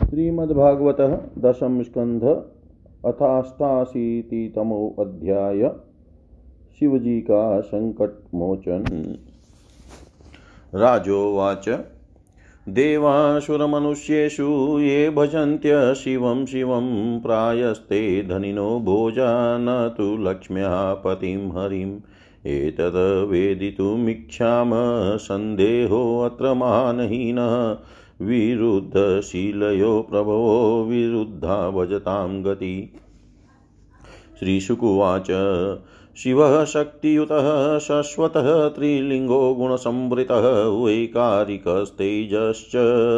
श्रीमद्भागवत दशम स्कंध अथाष्टाशीतितमो अध्याय, शिवजी का संकट मोचन राजोवाच, देवासुरमनुष्येषु ये भजन्त्य शिवं शिवं प्रायस्ते धनिनो भोजा न तु लक्ष्म्याः पतिं हरिम् एतद्वेदितुमिच्छाम सन्देहोऽत्र मानहीनः विरुद्धशीलयो प्रभवो विरुद्धा भजतां गति। श्रीशुकुवाच शिवः शक्तियुतः शश्वतः त्रिलिङ्गो गुणसंवृतः वैकारिकस्तेजश्च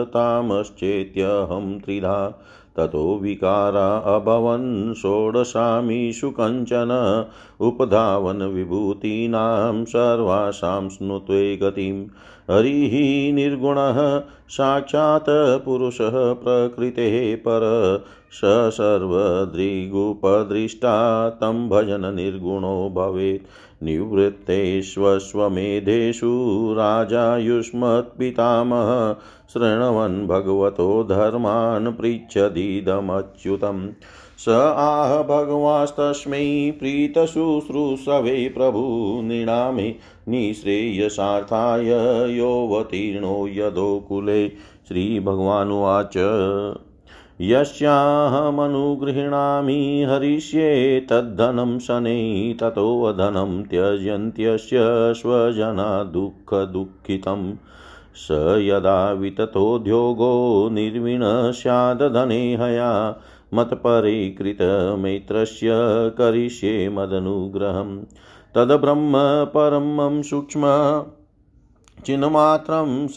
तामश्चेत्यहं त्रिधा। ततो विकारा अभवन् षोडशामीषु कञ्चन उपधावन् विभूतीनां सर्वासां स्नुत्वे गतिं हरिः निर्गुणः साक्षात् पुरुषः प्रकृतेः पर स सर्वदृगुपदृष्टा तं भजन निर्गुणो भवेत्। निवृत्तेष्वश्वमेधेषु राजायुष्मत्पितामह शृण्वन् भगवतो धर्मान् पृच्छदीदमच्युतम् स आह भगवास्तस्मै प्रीतशुश्रूषवे प्रभु, नृणामे निःश्रेयसार्थाय योऽवतीर्णो यदोकुले श्रीभगवानुवाच। यस्याहमनुगृह्णामि हरिष्ये तद्धनं शनैः ततोऽधनं त्यजन्त्यस्य स्वजना दुःखदुःखितम् स यदा विततोद्योगो निर्विणस्यादधने हया मत्परिकृतमैत्रस्य करिष्ये मदनुग्रहं। तद्ब्रह्म परमं सूक्ष्म चिन्मात्रं स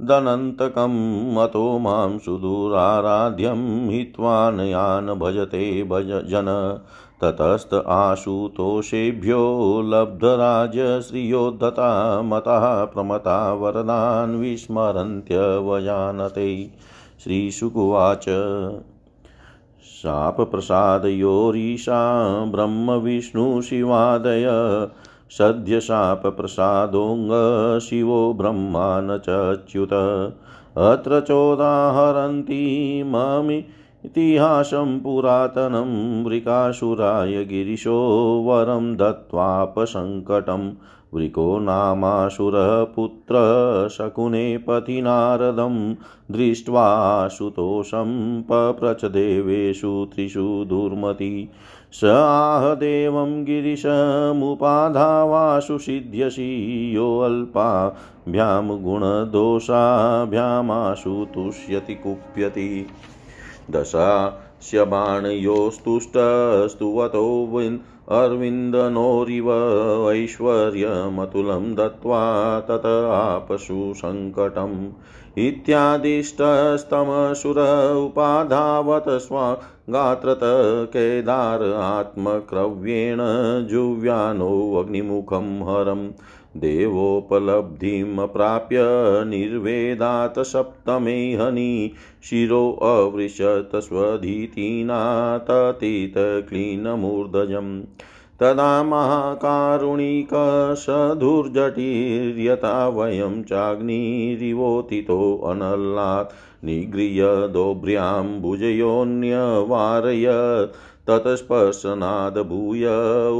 दनन्तकं मतो माँ सुदूराराध्यं हित्वान् भजते भज जन। ततस्त आशुतोषेभ्यो लब्धराजश्रियोद्धता मतः प्रमता वरदान् विस्मरन्त्यवजानते श्रीशुकुवाच। शापप्रसादयोरीशा ब्रह्मविष्णुशिवादय सद्यशापप्रसादोऽङ्ग शिवो ब्रह्मा न च्युत। अत्र चोदाहरन्ति ममितिहासं पुरातनं वृकासुराय गिरिशो वरं दत्त्वापसङ्कटं वृको नामासुरः पुत्र शकुने पथि नारदं दृष्ट्वा सुतोषं पप्रच देवेषु त्रिषु दुर्मति। स आह देवं गिरिशमुपाधावाशु सिद्ध्यसि योऽल्पाभ्यां गुणदोषाभ्यामाशु तुष्यति कुप्यति। दशास्य बाणयोस्तुष्टस्तुवतो अर्विन्दनोरिव ऐश्वर्यमतुलं दत्त्वा तत आपशु सङ्कटम् इत्यादिष्टस्तमसुर उपाधावत स्वागात्रत केदार आत्मक्रव्येण जुव्यानोऽग्निमुखं हरम्। देवोपलब्धिमप्राप्य निर्वेदात् सप्तमे हनि शिरोऽवृशत् स्वधीतिना ततीतक्लीनमूर्धजम् तदा महाकारुणिकसधुर्जटिर्यथा वयं चाग्निरिवोतितोऽनल्लात् निगृह्य ततस्पर्शनाद्भूय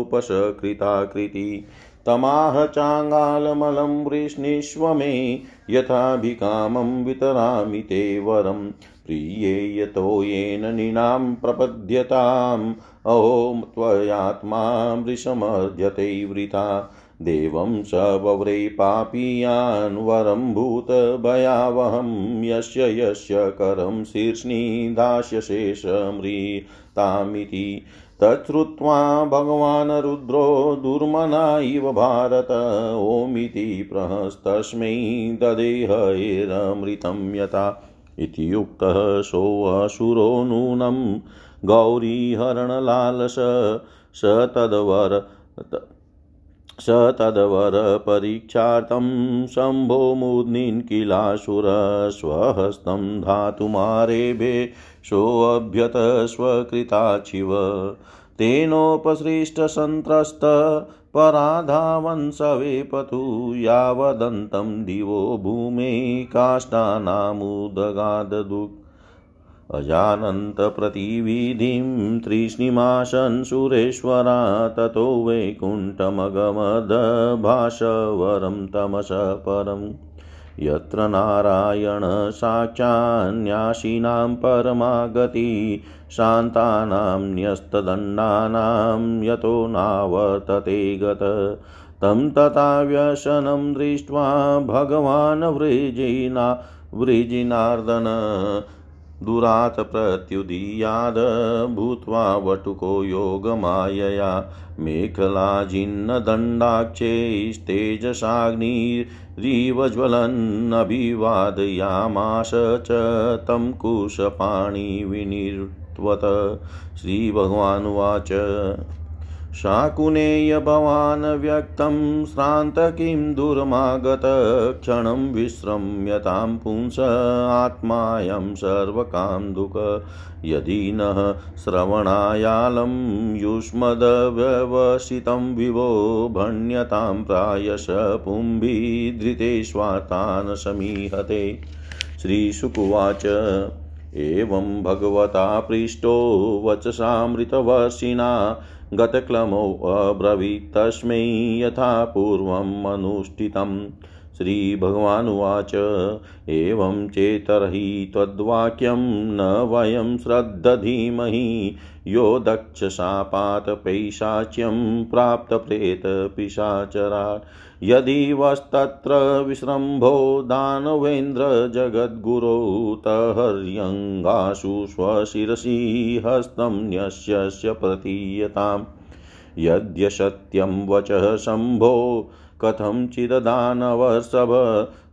उपसकृताकृति। तमाह चाङ्गालमलं वृष्णीष्व मे यथाभिकामं वितरामि ते वरं। प्रिये यतो येन नृणां प्रपद्यताम्। अहो, त्वयात्मा वृषमर्जते वृथा। देवं स वव्रे पापीयान् वरं भूतभयावहं यस्य यस्य करं शीर्ष्णि दास्यशेषमृतामिति तच्छ्रुत्वा भगवान् रुद्रो दुर्मना इव भारत। ओमिति प्रहस्तस्मै ददेहैरमृतं यथा। इत्युक्तः सोऽसुरो नूनं गौरीहरणलालस स तद्वर स तद्वरपरीक्षार्थं शम्भो मुनिन् किलासुर स्वहस्तं धातुमारेभे सोऽभ्यत स्वकृताचिव। तेनोपसृष्टसन्त्रस्त पराधावंसवे पतु यावदन्तं दिवो भूमे काष्ठानामुदगाददुक् अजानन्तप्रतिविधिं तृष्णिमाशन् सुरेश्वरा ततो वैकुण्ठमगमदभाषवरं तमस परम् यत्र नारायणसाक्षान्यासिनां परमागति, शान्तानां न्यस्तदण्डानां यतो नावर्तते गत। तं तथा व्यसनं दृष्ट्वा भगवान् वृजिना वृजिनार्दन दुरात् प्रत्युदीयाद भूत्वा वटुको योगमायया। मेखलाजिन्नदण्डाक्षैस्तेजसाग्निरिव च तं कुशपाणिविनिर्त्वत। श्रीभगवानुवाच। शाकुनेय भवान् व्यक्तं श्रान्त किं दुर्मागत, क्षणं विश्रम्यतां पुंस आत्मायं सर्वकान्दुक। यदि नः श्रवणायालं युष्मदव्यवसितं विवो भण्यतां प्रायश पुम्भिधृतेष्वातान् समीहते। श्रीशुकुवाच, एवं भगवता पृष्टो वचसामृतवर्षिणा गतक्लमोऽब्रवीत् तस्मै यथा पूर्वम् अनुष्ठितम् श्रीभगवानुवाच एवं चेतर्हि त्वद्वाक्यं न वयं श्रद्धधीमहि यो दक्षशापात् पैशाच्यं प्राप्तप्रेतपिशाचरात् यदि वस्तत्र विश्रम्भो दानवेन्द्रजगद्गुरो तर्यङ्गाशु स्वशिरसि हस्तं न्यस्य प्रतीयताम्। यद्यसत्यं वचः शम्भो कथञ्चिददानवसभ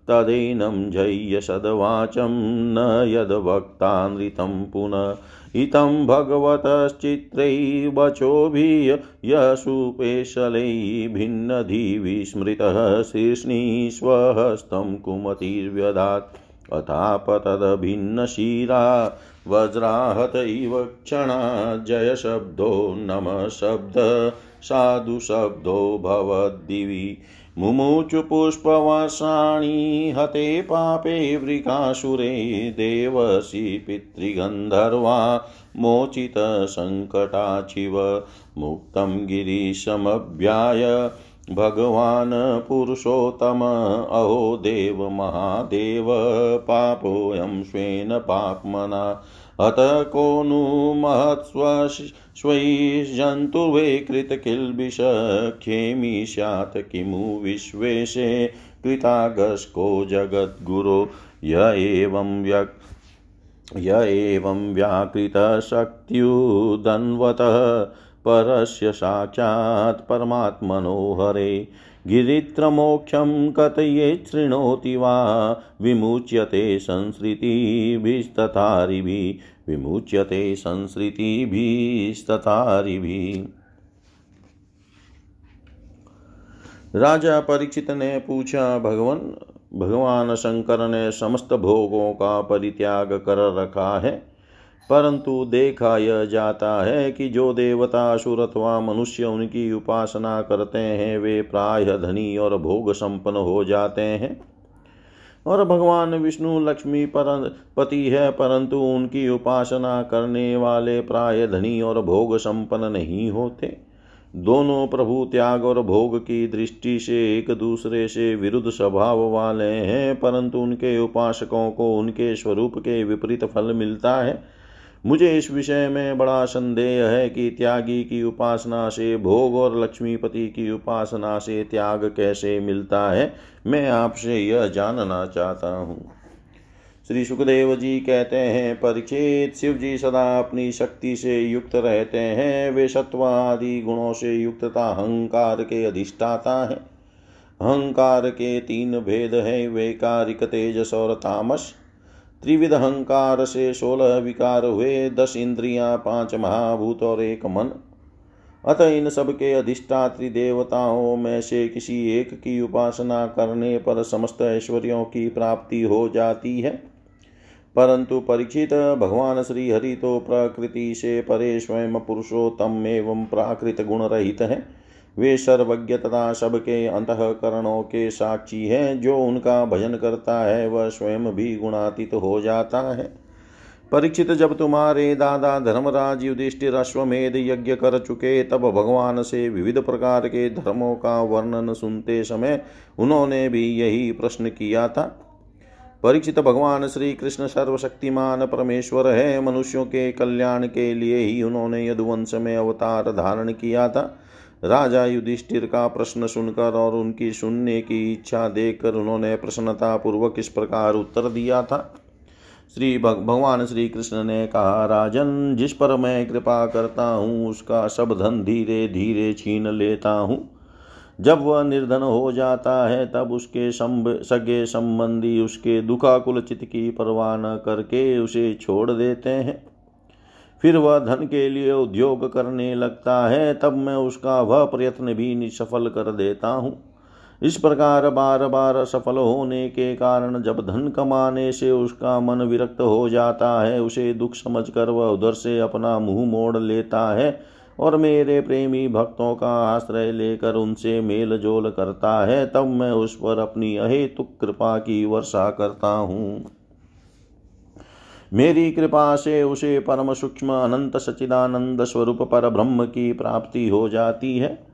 तदेनं जय्यसद्वाचं न यद्वक्तानृतं पुनः। इतं भगवतश्चित्रैर्वचोभियशुपेशलैः भिन्नधिविस्मृतः शीर्ष्णीष्वहस्तं कुमतिर्व्यधात् अथापतदभिन्नशिरा वज्राहत इव क्षणा जयशब्दो नमः शब्द साधुशब्दो भवद्दिवि। मुमुचु पुष्पवर्षाणि हते पापे वृकासुरे देवसि पितृगन्धर्वा मोचितसङ्कटाचिव मुक्तं गिरीशमभ्याय। भगवान् पुरुषोत्तम, अहो देव महादेव, पापोऽयं स्वेन पाप्मना। अत को नु महत्स्वैजन्तुर्वे कृतकिल्बिष खेमी स्यात् किमु विश्वेशे कृतागस्को जगद्गुरो य एवं व्यक् य एवं व्याकृतशक्त्युदन्वतः परस्य साक्षात् परमात्मनो हरे। गिरित्रमोक्षं कथयेत् शृणोति वा? विमुच्यते संसृतिभिस्तथारिभिः विमुच्यते संसृतिभिस्तथारिभिः राजा परीक्षित ने पूछा, भगवान भगवान शंकर ने समस्त भोगों का परित्याग कर रखा है? परंतु देखा यह जाता है कि जो देवता असुर अथवा मनुष्य उनकी उपासना करते हैं, वे प्राय धनी और भोग संपन्न हो जाते हैं। और भगवान विष्णु लक्ष्मी पर पति है, परंतु उनकी उपासना करने वाले प्राय धनी और भोग संपन्न नहीं होते। दोनों प्रभु त्याग और भोग की दृष्टि से एक दूसरे से विरुद्ध स्वभाव वाले हैं, परंतु उनके उपासकों को उनके स्वरूप के विपरीत फल मिलता है। मुझे इस विषय में बड़ा संदेह है कि त्यागी की उपासना से, भोग और लक्ष्मीपति की उपासना से त्याग कैसे मिलता है, मैं आपसे यह जानना चाहता हूँ। श्री सुखदेव जी कहते हैं परीक्षित शिव जी सदा अपनी शक्ति से युक्त रहते हैं, वे सत्व आदि गुणों से युक्तता अहंकार के अधिष्ठाता है। अहंकार के तीन भेद हैं वे कारिक तेजस और तामस। त्रिविध अहंकार से सोलह विकार हुए दस इंद्रियाँ, पाँच महाभूत और एक मन। अतः इन सबके अधिष्ठात्री देवताओं में से किसी एक की उपासना करने पर समस्त ऐश्वर्यों की प्राप्ति हो जाती है। परंतु परीक्षित भगवान श्री हरि तो प्रकृति से परे स्वयं पुरुषोत्तम एवं प्राकृत गुण रहित है। वे सर्वज्ञ तथा सबके अंतकरणों के साक्षी हैं, जो उनका भजन करता है, वह स्वयं भी गुणातीत हो जाता है। परीक्षित, जब तुम्हारे दादा धर्मराज युधिष्ठिर अश्वमेध यज्ञ कर चुके, तब भगवान से विविध प्रकार के धर्मों का वर्णन सुनते समय उन्होंने भी यही प्रश्न किया था। परीक्षित, भगवान श्री कृष्ण सर्वशक्तिमान परमेश्वर है, मनुष्यों के कल्याण के लिए ही उन्होंने यदुवंश में अवतार धारण किया था। राजा युधिष्ठिर का प्रश्न सुनकर और उनकी सुनने की इच्छा देखकर उन्होंने प्रसन्नता पूर्वक इस प्रकार उत्तर दिया था। श्री भग, भगवान श्री कृष्ण ने कहा, राजन, जिस पर मैं कृपा करता हूँ, उसका सब धन धीरे धीरे छीन लेता हूँ। जब वह निर्धन हो जाता है, तब उसके सगे संबंधी उसके दुखाकुल चित्त की परवाह न करके उसे छोड़ देते हैं। फिर वह धन के लिए उद्योग करने लगता है, तब मैं उसका वह प्रयत्न भी निसफल कर देता हूँ। इस प्रकार बार बार सफल होने के कारण जब धन कमाने से उसका मन विरक्त हो जाता है, उसे दुख समझकर वह उधर से अपना मुँह मोड़ लेता है और मेरे प्रेमी भक्तों का आश्रय लेकर उनसे मेल जोल करता है, तब मैं उस पर अपनी अहेतुक कृपा की वर्षा करता हूँ। मेरी कृपा से उसे परम सूक्ष्म अनंत सचिदानंद स्वरूप पर ब्रह्म की प्राप्ति हो जाती है।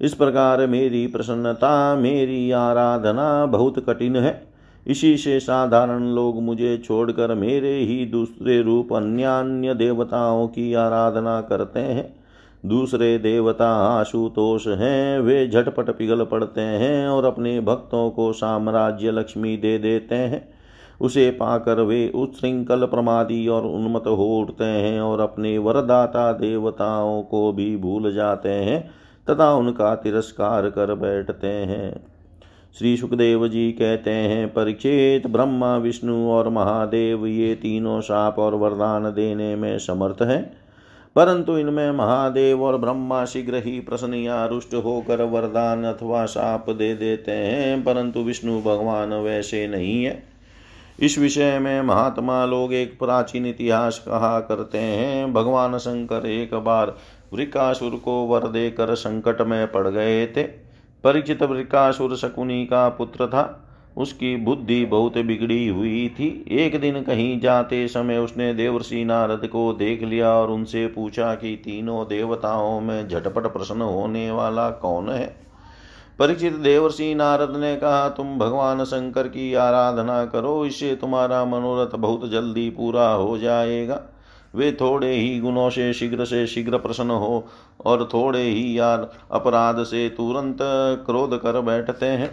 इस प्रकार मेरी प्रसन्नता, मेरी आराधना बहुत कठिन है। इसी से साधारण लोग मुझे छोड़कर मेरे ही दूसरे रूप अन्य अन्य देवताओं की आराधना करते हैं। दूसरे देवता आशुतोष हैं, वे झटपट पिघल पड़ते हैं और अपने भक्तों को साम्राज्य लक्ष्मी दे देते हैं। उसे पाकर वे उच्छृंखल प्रमादी और उन्मत हो उठते हैं और अपने वरदाता देवताओं को भी भूल जाते हैं तथा उनका तिरस्कार कर बैठते हैं। श्री सुखदेव जी कहते हैं परीक्षित ब्रह्मा, विष्णु और महादेव, ये तीनों साप और वरदान देने में समर्थ हैं। परंतु इनमें महादेव और ब्रह्मा शीघ्र ही प्रसन्न या रुष्ट होकर वरदान अथवा शाप दे देते हैं, परंतु विष्णु भगवान वैसे नहीं है। इस विषय में महात्मा लोग एक प्राचीन इतिहास कहा करते हैं। भगवान शंकर एक बार वृकासुर को वर देकर संकट में पड़ गए थे। परिचित वृकासुर शकुनी का पुत्र था। उसकी बुद्धि बहुत बिगड़ी हुई थी। एक दिन कहीं जाते समय उसने देवर्षि नारद को देख लिया और उनसे पूछा कि तीनों देवताओं में झटपट प्रसन्न होने वाला कौन है? परिचित देवर्षि नारद ने कहा, तुम भगवान शंकर की आराधना करो, इससे तुम्हारा मनोरथ बहुत जल्दी पूरा हो जाएगा। वे थोड़े ही गुणों से शीघ्र से शीघ्र प्रसन्न हो और थोड़े ही यार अपराध से तुरंत क्रोध कर बैठते हैं।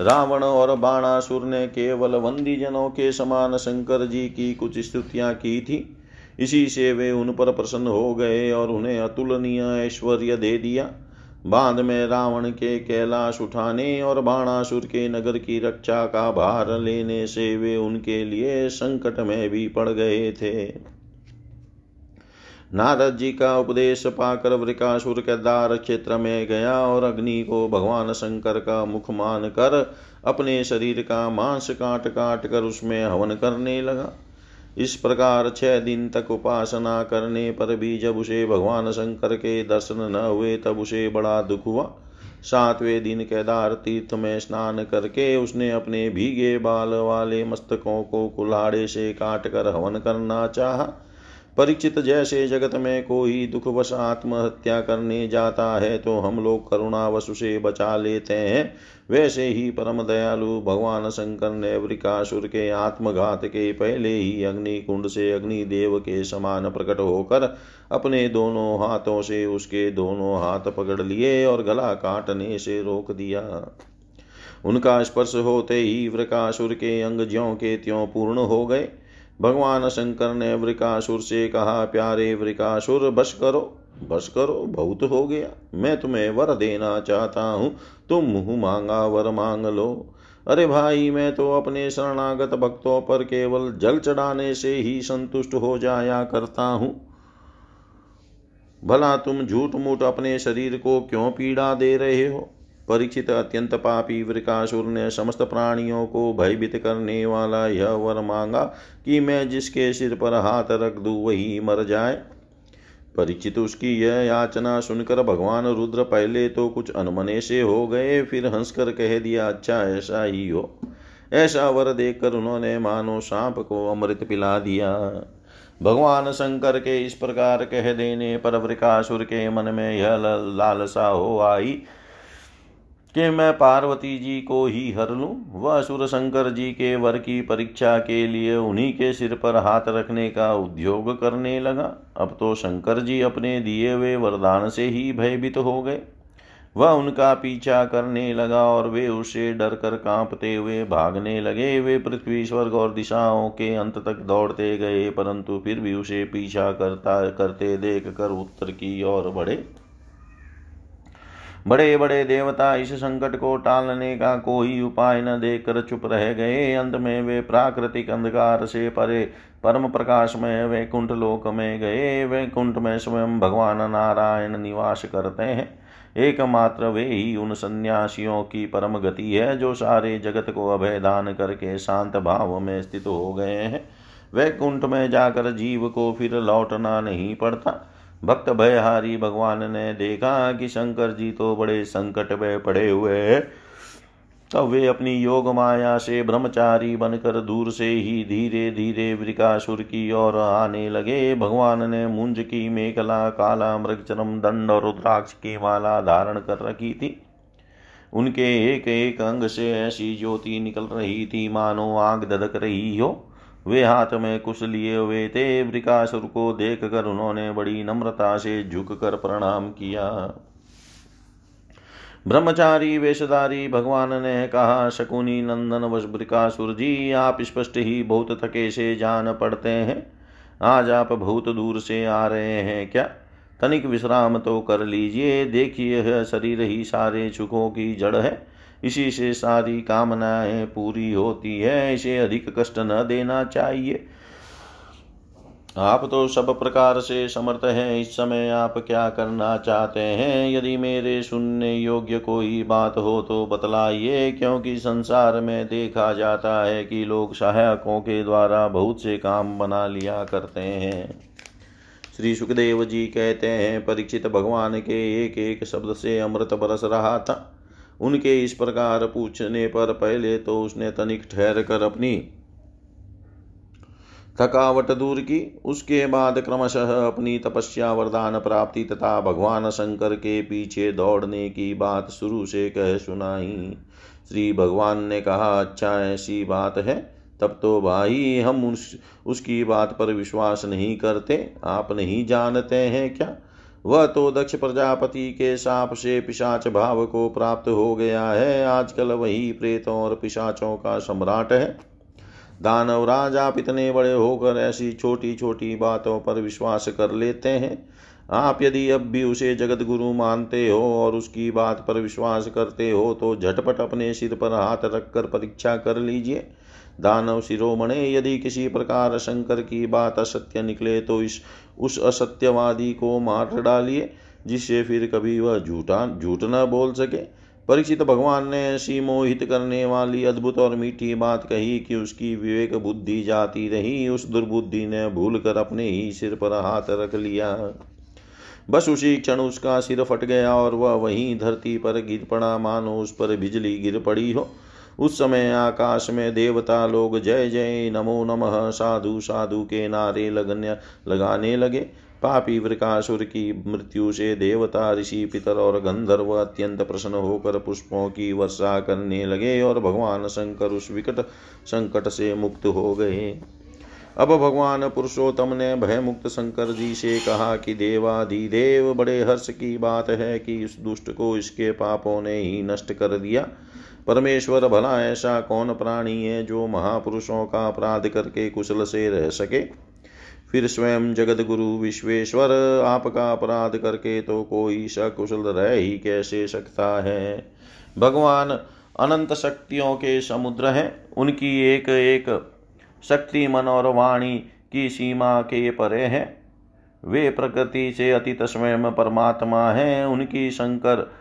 रावण और बाणासुर ने केवल वंदीजनों के समान शंकर जी की कुछ स्तुतियाँ की थी। इसी से वे उन पर प्रसन्न हो गए और उन्हें अतुलनीय ऐश्वर्य दे दिया। बाद में रावण के कैलाश उठाने और बाणासुर के नगर की रक्षा का भार लेने से वे उनके लिए संकट में भी पड़ गए थे। नारद जी का उपदेश पाकर वृकासुर केदार क्षेत्र में गया और अग्नि को भगवान शंकर का मुख मान कर अपने शरीर का मांस काट काट कर उसमें हवन करने लगा। इस प्रकार छह दिन तक उपासना करने पर भी जब उसे भगवान शंकर के दर्शन न हुए, तब उसे बड़ा दुख हुआ। सातवें दिन केदार तीर्थ में स्नान करके उसने अपने भीगे बाल वाले मस्तकों को कुल्हाड़े से काट कर हवन करना चाहा। परीक्षित जैसे जगत में कोई दुखवश आत्महत्या करने जाता है तो हम लोग करुणावश उसे बचा लेते हैं। वैसे ही परम दयालु भगवान शंकर ने वृकासुर के आत्मघात के पहले ही अग्नि कुंड से अग्निदेव के समान प्रकट होकर अपने दोनों हाथों से उसके दोनों हाथ पकड़ लिए और गला काटने से रोक दिया। उनका स्पर्श होते ही वृकासुर के अंग ज्यों के त्यों पूर्ण हो गए। भगवान शंकर ने वृकासुर से कहा, प्यारे वृकासुर बस करो बस करो, बहुत हो गया। मैं तुम्हें वर देना चाहता हूँ। तुम मुँह मांगा, वर मांग लो। अरे भाई, मैं तो अपने शरणागत भक्तों पर केवल जल चढ़ाने से ही संतुष्ट हो जाया करता हूँ। भला तुम झूठ मूठ अपने शरीर को क्यों पीड़ा दे रहे हो? परीक्षित अत्यंत पापी वृकासुर ने समस्त प्राणियों को भयभीत करने वाला यह वर मांगा कि मैं जिसके सिर पर हाथ रख दूँ, वही मर जाए। परिचित उसकी यह याचना सुनकर भगवान रुद्र पहले तो कुछ अनमने से हो गए, फिर हंसकर कह दिया अच्छा ऐसा ही हो। ऐसा वर देखकर उन्होंने मानो सांप को अमृत पिला दिया। भगवान शंकर के इस प्रकार कह देने पर वृकासुर के मन में यह लालसा हो आई कि मैं पार्वती जी को ही हर लूँ? वह सुर शंकर जी के वर की परीक्षा के लिए उन्हीं के सिर पर हाथ रखने का उद्योग करने लगा। अब तो शंकर जी अपने दिए हुए वरदान से ही भयभीत हो गए। वह उनका पीछा करने लगा और वे उसे डर कर कांपते हुए भागने लगे। वे पृथ्वी, स्वर्ग और दिशाओं के अंत तक दौड़ते गए, परंतु फिर भी उसे पीछा करता, करते देख कर उत्तर की ओर बढ़े। बड़े बड़े देवता इस संकट को टालने का कोई उपाय न देकर चुप रह गए। अंत में वे प्राकृतिक अंधकार से परे परम प्रकाश में वे कुंठ लोक में गए। वे कुंठ में स्वयं भगवान नारायण निवास करते हैं। एकमात्र वे ही उन सन्यासियों की परम गति है, जो सारे जगत को अभय दान करके शांत भाव में स्थित हो गए हैं। वैकुंठ में जाकर जीव को फिर लौटना नहीं पड़ता। भक्त भयहारी भगवान ने देखा कि शंकर जी तो बड़े संकट में पड़े हुए तब वे अपनी योग माया से ब्रह्मचारी बनकर दूर से ही धीरे धीरे वृकासुर की ओर आने लगे। भगवान ने मुंज की मेखला, काला मृगचरम, दंड और रुद्राक्ष की माला धारण कर रखी थी। उनके एक एक अंग से ऐसी ज्योति निकल रही थी, मानो आग दधक रही हो। वे हाथ में कुश लिए हुए थे, वृकासुर को देख कर उन्होंने बड़ी नम्रता से झुक कर प्रणाम किया। ब्रह्मचारी, वेशधारी, भगवान ने कहा, शकुनी नंदन वश वृकासुर जी, आप स्पष्ट ही बहुत थके से जान पड़ते हैं। आज आप बहुत दूर से आ रहे हैं क्या? तनिक विश्राम तो कर लीजिए। देखिए शरीर ही सारे सुखों की जड़ है। इसी से सारी कामनाएँ पूरी होती है, इसे अधिक कष्ट न देना चाहिए। आप तो सब प्रकार से समर्थ हैं, इस समय आप क्या करना चाहते हैं? यदि मेरे सुनने योग्य कोई बात हो तो बतलाइए, क्योंकि संसार में देखा जाता है कि लोग सहायकों के द्वारा बहुत से काम बना लिया करते हैं। श्री सुखदेव जी कहते हैं, परीक्षित भगवान के एक एक शब्द से अमृत बरस रहा था। उनके इस प्रकार पूछने पर पहले तो उसने तनिक ठहर कर अपनी थकावट दूर की। उसके बाद क्रमशः अपनी तपस्या, वरदान प्राप्ति तथा भगवान शंकर के पीछे दौड़ने की बात शुरू से कह सुनाई। श्री भगवान ने कहा अच्छा ऐसी बात है। तब तो भाई, हम उस, उसकी बात पर विश्वास नहीं करते। आप नहीं जानते हैं क्या? वह तो दक्ष प्रजापति के साप से पिशाच भाव को प्राप्त हो गया है। आजकल वही प्रेतों और पिशाचों का सम्राट है। दानवराज आप इतने बड़े होकर ऐसी छोटी छोटी बातों पर विश्वास कर लेते हैं। आप यदि अब भी उसे जगत गुरु मानते हो और उसकी बात पर विश्वास करते हो तो झटपट अपने सिर पर हाथ रखकर परीक्षा कर लीजिए। दानव शिरोमणे, यदि किसी प्रकार शंकर की बात असत्य निकले तो इस, उस असत्यवादी को मार डालिए, जिससे फिर कभी वह झूठा, झूठ न बोल सके। परीक्षित भगवान ने ऐसी मोहित करने वाली अद्भुत और मीठी बात कही कि उसकी विवेक बुद्धि जाती रही, उस दुर्बुद्धि ने भूल कर अपने ही सिर पर हाथ रख लिया। बस उसी क्षण उसका सिर फट गया और वह वहीं धरती पर गिर पड़ा। मानो उस पर बिजली गिर पड़ी हो। उस समय आकाश में देवता लोग जय जय नमो नमः साधु साधु के नारे लगने लगाने लगे। पापी वृकासुर की मृत्यु से देवता, ऋषि, पितर और गंधर्व अत्यंत प्रसन्न होकर पुष्पों की वर्षा करने लगे और भगवान शंकर उस विकट संकट से मुक्त हो गए। अब भगवान पुरुषोत्तम ने भय मुक्त शंकर जी से कहा कि देवाधिदेव बड़े हर्ष की बात है कि इस दुष्ट को इसके पापों ने ही नष्ट कर दिया। परमेश्वर भला ऐसा कौन प्राणी है जो महापुरुषों का अपराध करके कुशल से रह सके? फिर स्वयं जगत गुरु विश्वेश्वर आपका अपराध करके तो कोई सकुशल रह ही कैसे सकता है? भगवान अनंत शक्तियों के समुद्र हैं। उनकी एक एक शक्ति, मन और वाणी की सीमा के परे हैं। वे प्रकृति से अतीत स्वयं परमात्मा हैं। उनकी शंकर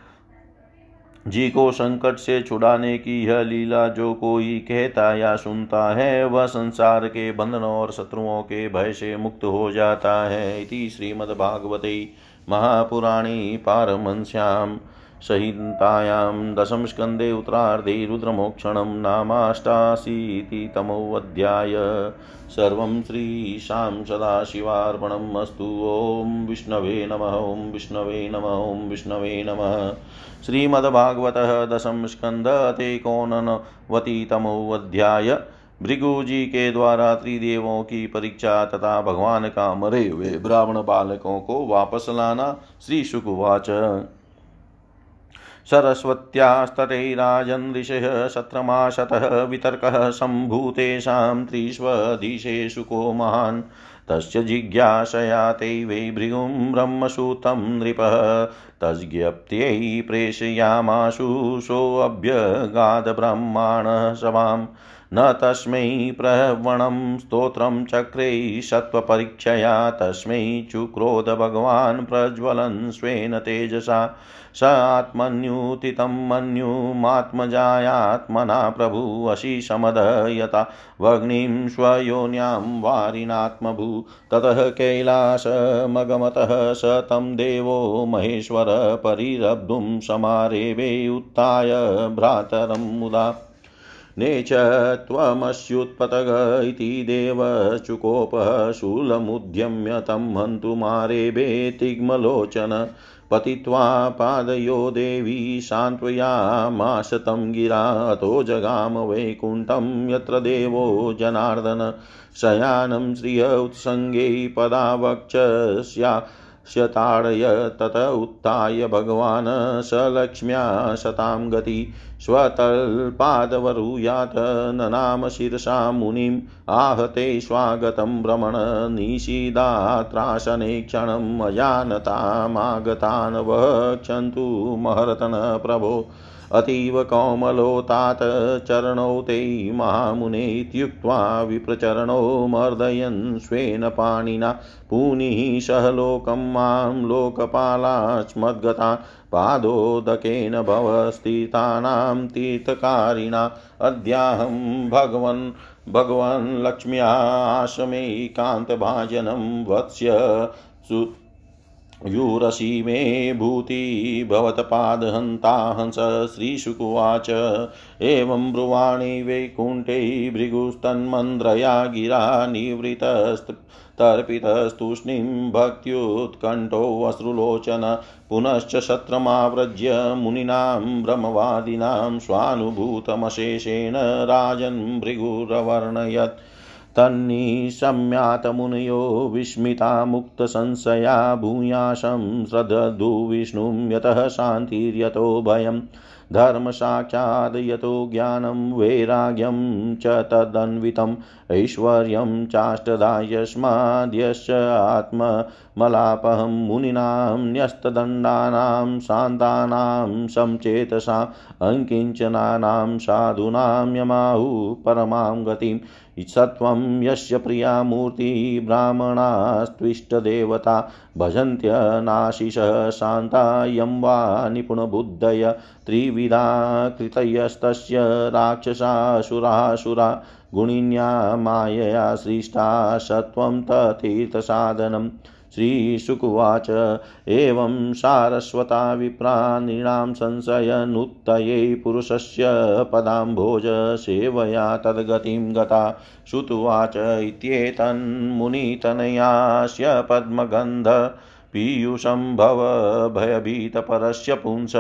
जी को संकट से छुड़ाने की यह लीला जो कोई कहता या सुनता है, वह संसार के बंधनों और शत्रुओं के भय से मुक्त हो जाता है। इति श्रीमद्भागवते महापुराणी पारमश्याम संहितायां दशमस्कन्धे उत्तरार्धे रुद्रमोक्षणं नामाष्टाशीति तमोऽध्याय। सर्वं श्रीशां सदाशिवार्पणम् अस्तु। ॐ विष्णवे नमः, ॐ विष्णवे नमः, ॐ विष्णवे नमः। श्रीमद्भागवतः दशम स्कंद तेकोनवतितमोऽध्याय भृगु जी के द्वारा त्रिदेवों की परीक्षा तथा भगवान का मरे हुए ब्राह्मण बालकों को वापस लाना श्री शुकुवाच। सरस्वत्यास्तटे राजन् ऋषयः शत्रमाशतः वितर्कः सम्भूतेषां त्रिष्वदिशेषु को महान्। तस्य जिज्ञासया ते वै भृगुं ब्रह्मसूतं नृपः। तज्ज्ञप्त्यै प्रेषयामाशु सोऽभ्यगादब्रह्माणः सभाम् न तस्मै प्रवणं स्तोत्रं चक्रे सत्त्वपरीक्षया, तस्मै चुक्रोध भगवान् प्रज्वलन् स्वेन तेजसा। स आत्मन्युतितं मन्युमात्मजायात्मना प्रभु अशिशमदयता वग्निं स्वयोन्यां वारिणात्मभू ततः कैलासमगमतः स तं देवो महेश्वर परिरब्धुं समारेवे उत्थाय भ्रातरं मुदा। नेच त्वमस्युत्पतग इति देवचुकोपः शूलमुद्यम्य तं हन्तुमारेभे तिग्मलोचन। पतित्वा पादयो देवी सान्त्वयामाश तं गिरातो जगाम वैकुण्ठं यत्र देवो जनार्दन, शयानं श्रिय उत्सङ्गे पदावक्षस्या शताडय तत उत्थाय भगवान् सलक्ष्म्या शतां गति स्वतल्पादवरुयात् ननाम शिरसा मुनिम् आहते स्वागतं भ्रमण निषीदात्रासने क्षणम् अजानतामागतान् वक्षन्तु महरतन प्रभो। अतीव कौमलोतात चरणौ ते महामुने इत्युक्त्वा विप्रचरणौ मर्दयन् स्वेन पाणिना पुनिः सह लोकं माँ लोकपालास्मद्गता पादोदकेन भवस्थितानां तीर्थकारिणा अद्याहं भगवन् भगवन् लक्ष्म्याशमेकान्तभाजनं वत्स्य यूरसि मे भूति भवत्पादहन्ता हंस श्रीशुकुवाच। एवं ब्रुवाणि वैकुण्ठे भृगुस्तन्मन्द्रया गिरा निवृतस्तर्पितस्तूष्णीं भक्त्युत्कण्ठोऽश्रुलोचन पुनश्च शत्रमाव्रज्य मुनीनां ब्रह्मवादिनां स्वानुभूतमशेषेण राजन् भृगुरवर्णयत्। तन्निशम्यातमुनयो विस्मिता मुक्तसंशया भूयाशं श्रद्धु विष्णुं यतः शान्तिर्यतो भयम् धर्मसाक्षाद् यतो ज्ञानं वैराग्यं च तदन्वितम् ऐश्वर्यं चाष्टदा यस्माद्यश्च आत्ममलापहं मुनीनां न्यस्तदण्डानां शान्तानां समचेतसाम् अङ्किञ्चनानां साधूनां यमाहुः परमां गतिम्। सत्त्वं यस्य प्रिया मूर्ति ब्राह्मणास्त्विष्टदेवता भजन्त्यनाशिषः शान्ता यं वा निपुणबुद्धय त्रिविधा कृतयस्तस्य राक्षसासुरासुरा गुणिन्या मायया सृष्टा सत्वं ततीर्थसाधनम् श्रीशुकुवाच। एवं सारस्वता विप्राणिणां संशयनुत्तये पुरुषस्य पदाम्भोज सेवया तद्गतिं गता। श्रुतुवाच इत्येतन्मुनितनयास्य पद्मगन्ध पीयूषं भव भयभीतपरस्य पुंस।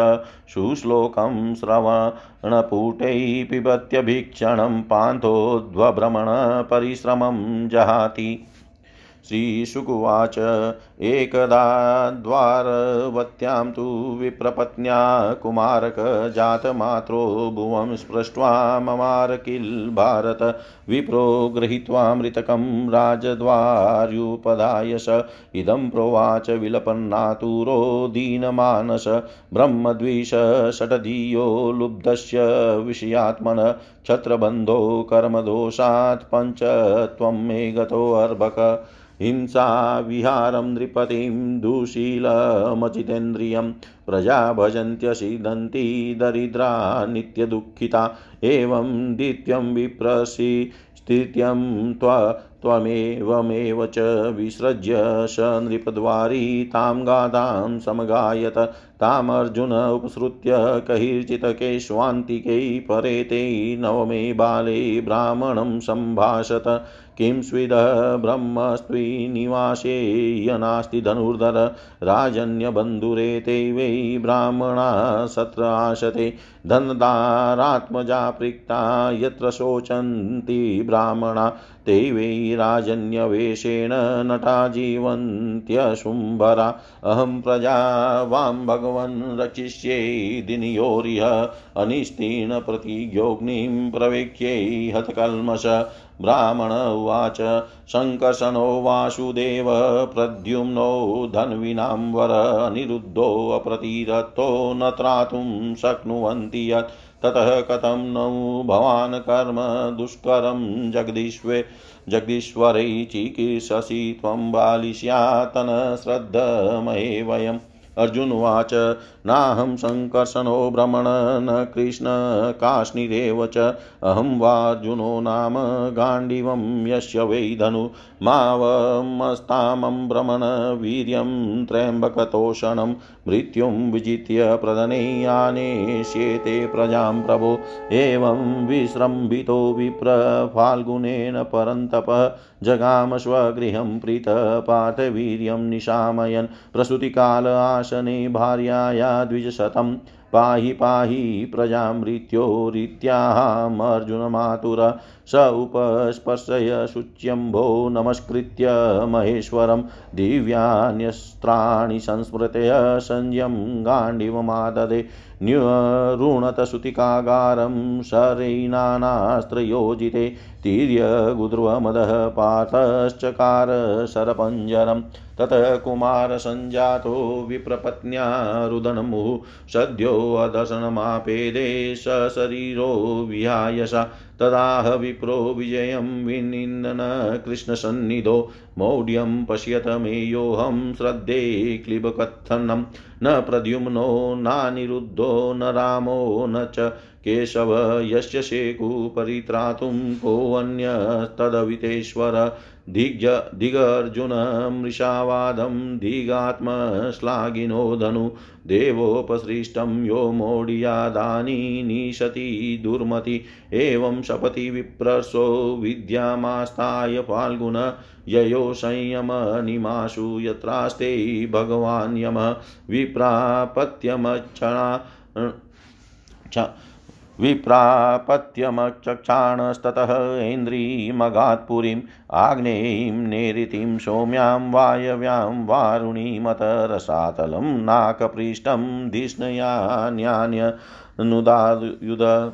सुश्लोकं श्रवणपुटैः पिबत्यभीक्षणं पान्थोद्वभ्रमणपरिश्रमं जहाति। श्रीशुकुवाच एकदा द्वारवत्यां तु विप्रपत्न्या कुमारकजातमात्रो भुवं स्पृष्ट्वा ममार किल भारत। विप्रो गृहीत्वा मृतकं राजद्वार्युपदाय स। इदं प्रोवाच विलपन्नातुरो दीनमानस ब्रह्मद्विष षटधियो लुब्धस्य विषयात्मन। क्षत्रबन्धो कर्मदोषात् पञ्चत्वं मे गतोऽर्भक हिंसाविहारं नृपतिं, दुशीलमचितेन्द्रियं प्रजा भजन्त्यसिदन्ति दरिद्रा, नित्यदुःखिता, एवं दित्यं विप्रसि, स्थित्यं त्वमेवमेव च विसृज्य स नृपद्वारी, तां गादां समगायत, तामर्जुन उपसृत्य कैर्चित्केष्वान्तिकै परेते नवमे बाले ब्राह्मणं सम्भाषत। किं स्विदः ब्रह्मस्त्रीनिवासे यनास्ति धनुर्धर राजन्यबन्धुरेते वै ब्राह्मणा सत्र आशते धनदारात्मजा पृक्ता यत्र शोचन्ति ब्राह्मणा ते वै राजन्यवेशेन नटा जीवन्त्यशुम्भरा। अहं प्रजा वां भगवन् रचिष्ये दिनयोरिह अनिस्तीर्णप्रतिज्ञोऽग्निं प्रवेक्ष्यै हतकल्मष ब्राह्मण उवाच। सङ्कर्षणो वासुदेव, प्रद्युम्नो धन्विनां वर अनिरुद्धोऽप्रतिरतो न त्रातुं शक्नुवन्ति यत्। ततः कथं नु भवान् कर्म दुष्करं जगदीश्वे, जगदीश्वरै चिकीर्षसि त्वं श्रद्धमये वयम्। अर्जुन उवाच, नाहं सङ्कर्षणो भ्रमण न कृष्ण काश्निरेव च। अहं वार्जुनो नाम गाण्डिवं यस्य वै धनु। मावमस्तामं भ्रमण वीर्यं त्र्यम्बकतोषणं। मृत्युं विजित्य प्रदने आनेष्येते प्रजां प्रभो। एवं विस्रम्भितो विप्र फाल्गुनेन परन्तपः। जगाम स्वगृहं प्रीतपाठवीर्यं निशामयन्। प्रसूतिकाल आसने भार्याया द्विजशतं। पाहि पाहि प्रजामृत्योरित्याहमर्जुनमातुर स उपस्पर्शय शुच्यम्भो नमस्कृत्य महेश्वरं। दिव्यान्यस्त्राणि संस्मृतय संयं गाण्डिवमाददे। न्यूरुणतसुतिकागारं शरैनानास्त्रयोजिते। तिर्यगुद्र्वमदः पातश्चकार शरपञ्जरम् ततः कुमारसञ्जातो विप्रपत्न्या रुदनमुः सद्योऽदर्शनमापेदे सशरीरो विहायसा तदाह विप्रो विजयं विनिन्दन कृष्णसन्निधो। मौढ्यं पश्यत मे योऽहं श्रद्धे क्लिबकथनं न प्रद्युम्नो नानिरुद्धो न रामो न च केशव यस्य शेकु परित्रातुं कोऽन्यस्तदवितेश्वर। दिग्ज दिगर्जुनमृषावादं दिगात्मश्लाघिनो धनु। देवोपसृष्टं यो मोढ्यादानि निशति दुर्मति। एवं शपथि विप्रसो विद्यामास्ताय फाल्गुन। ययो संयमनिमाशु यत्रास्ते भगवान् यमः विप्रापत्यमक्षणा विप्रापत्यमचक्षाणस्ततः इन्द्रिमगात्पुरीम् आग्नेयीं, नेरितिं, सौम्यां, वायव्यां वारुणीमत रसातलं नाकपृष्ठं, धिष्णयान्यान्यनुदायुध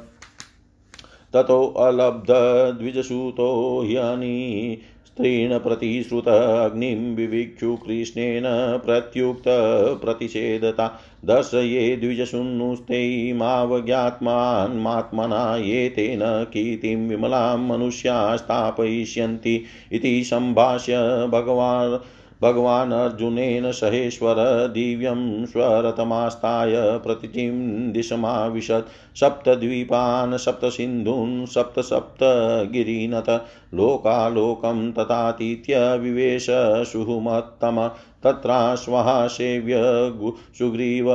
ततोऽलब्धद्विजसूतो ह्यनि स्त्रीण प्रतिश्रुत अग्निं विवीक्षु कृष्णेन प्रत्युक्तप्रतिषेधता दर्शये द्विजशूनुस्ते मावज्ञात्मान्मात्मना ये तेन कीर्तिं विमलां मनुष्या स्थापयिष्यन्ति इति सम्भाष्य भगवान् भगवान् अर्जुनेन सहेश्वर दिव्यं स्वरतमास्ताय प्रतिचिं दिशमाविशत् सप्तद्वीपान् सप्तसिन्धून् सप्त सप्त गिरिनत लोकालोकं तथातीत्य विवेश सुहुमत्तम तत्राश्वः सेव्य सुग्रीव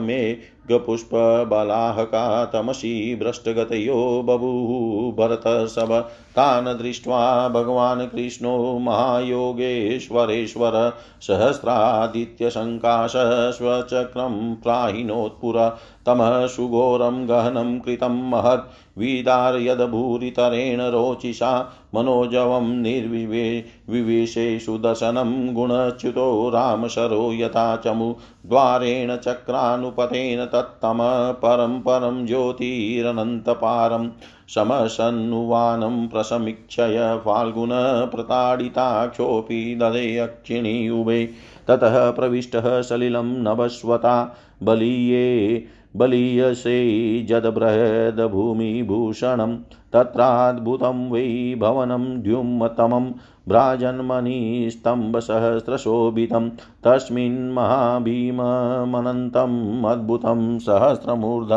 मे गपुष्पबलाहका तमसि भ्रष्टगतयो बभूः भरतसभ तान् दृष्ट्वा भगवान् कृष्णो महायोगेश्वरेश्वर सहस्रादित्यशङ्काश स्वचक्रं प्राहिणोत्पुर, तमः सुघोरं गहनं कृतं महत्। विदार्यदभूरितरेण रोचिषा मनोजवं निर्विवे विवेशेषु दशनं गुणच्युतो रामशरो यथा चमु द्वारेण चक्रानुपतेन तत्तम परं परं ज्योतिरनन्तपारं समसन्नुवानं प्रसमीक्षय फाल्गुनप्रताडिताक्षोऽपि ददे अक्षिणी उभे। ततः प्रविष्टः सलिलं नभस्वता बलीये बलीयसे जदबृहदभूमिभूषणं तत्राद्भुतं वै भवनं द्युम्मतमं भ्राजन्मणिस्तम्भसहस्रशोभितं तस्मिन् महाभीममनन्तम् अद्भुतं सहस्रमूर्ध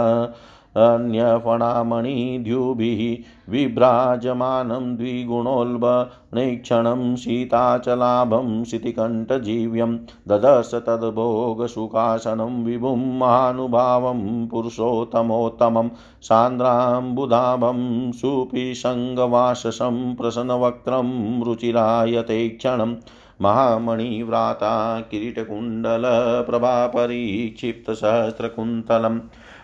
अन्यफणामणिद्युभिः विभ्राजमानं द्विगुणोल्बणैक्षणं सीताचलाभं शितिकण्ठजीव्यं ददर्श तद्भोगसुखासनं विभुं महानुभावं पुरुषोत्तमोत्तमं सान्द्राम्बुधाभं सुपिसङ्गवाससं प्रसन्नवक्त्रं रुचिरायते क्षणम् महामणिव्राता किरीटकुण्डलप्रभापरीक्षिप्तसहस्रकुन्तलम्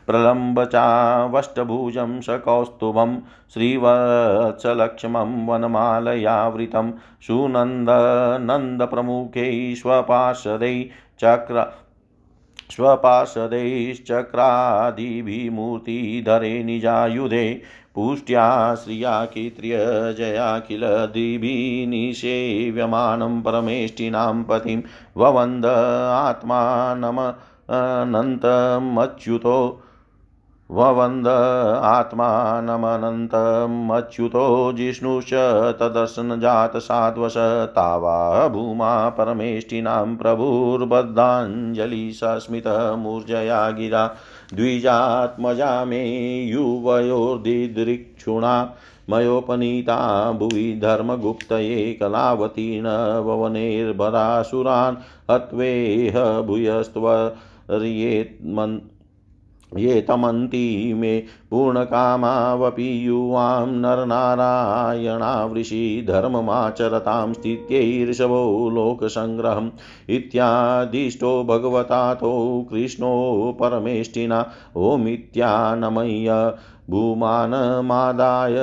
प्रलम्ब चावष्टभुजं सकौस्तुभं श्रीवत्सलक्ष्मं वनमालयावृतं सुनन्दनन्दप्रमुखै स्वपार्षदै चक्र स्वपार्षदैश्चक्रादिभिमूर्तिधरे निजायुधे पुष्ट्या श्रियाकित्र्यजया किल दिभिनिषेव्यमानं परमेष्टिनां पतिं ववन्द आत्मानमनन्तमच्युतो ववन्द आत्मानमनन्तमच्युतो जिष्णुश्च तदर्शनजातसाध्वश तावा भूमा परमेष्टिनां प्रभुर्बद्धाञ्जलिसस्मितमूर्जया गिरा द्विजात्मजा मे युवयोर्दिदृक्षुणा मयोपनीता भुवि धर्मगुप्तये कलावतीर्ण ववनेर्भरासुरान् हत्वेह भूयस्त्वर्येत्मन् ये तमन्ति मे पूर्णकामावपि युवां नरनारायणावृषि धर्ममाचरतां स्थित्यैर्षवो लोकसङ्ग्रहम् इत्यादिष्टो भगवतातो कृष्णो परमेष्टिना ओमित्यानमय्य भूमानमादाय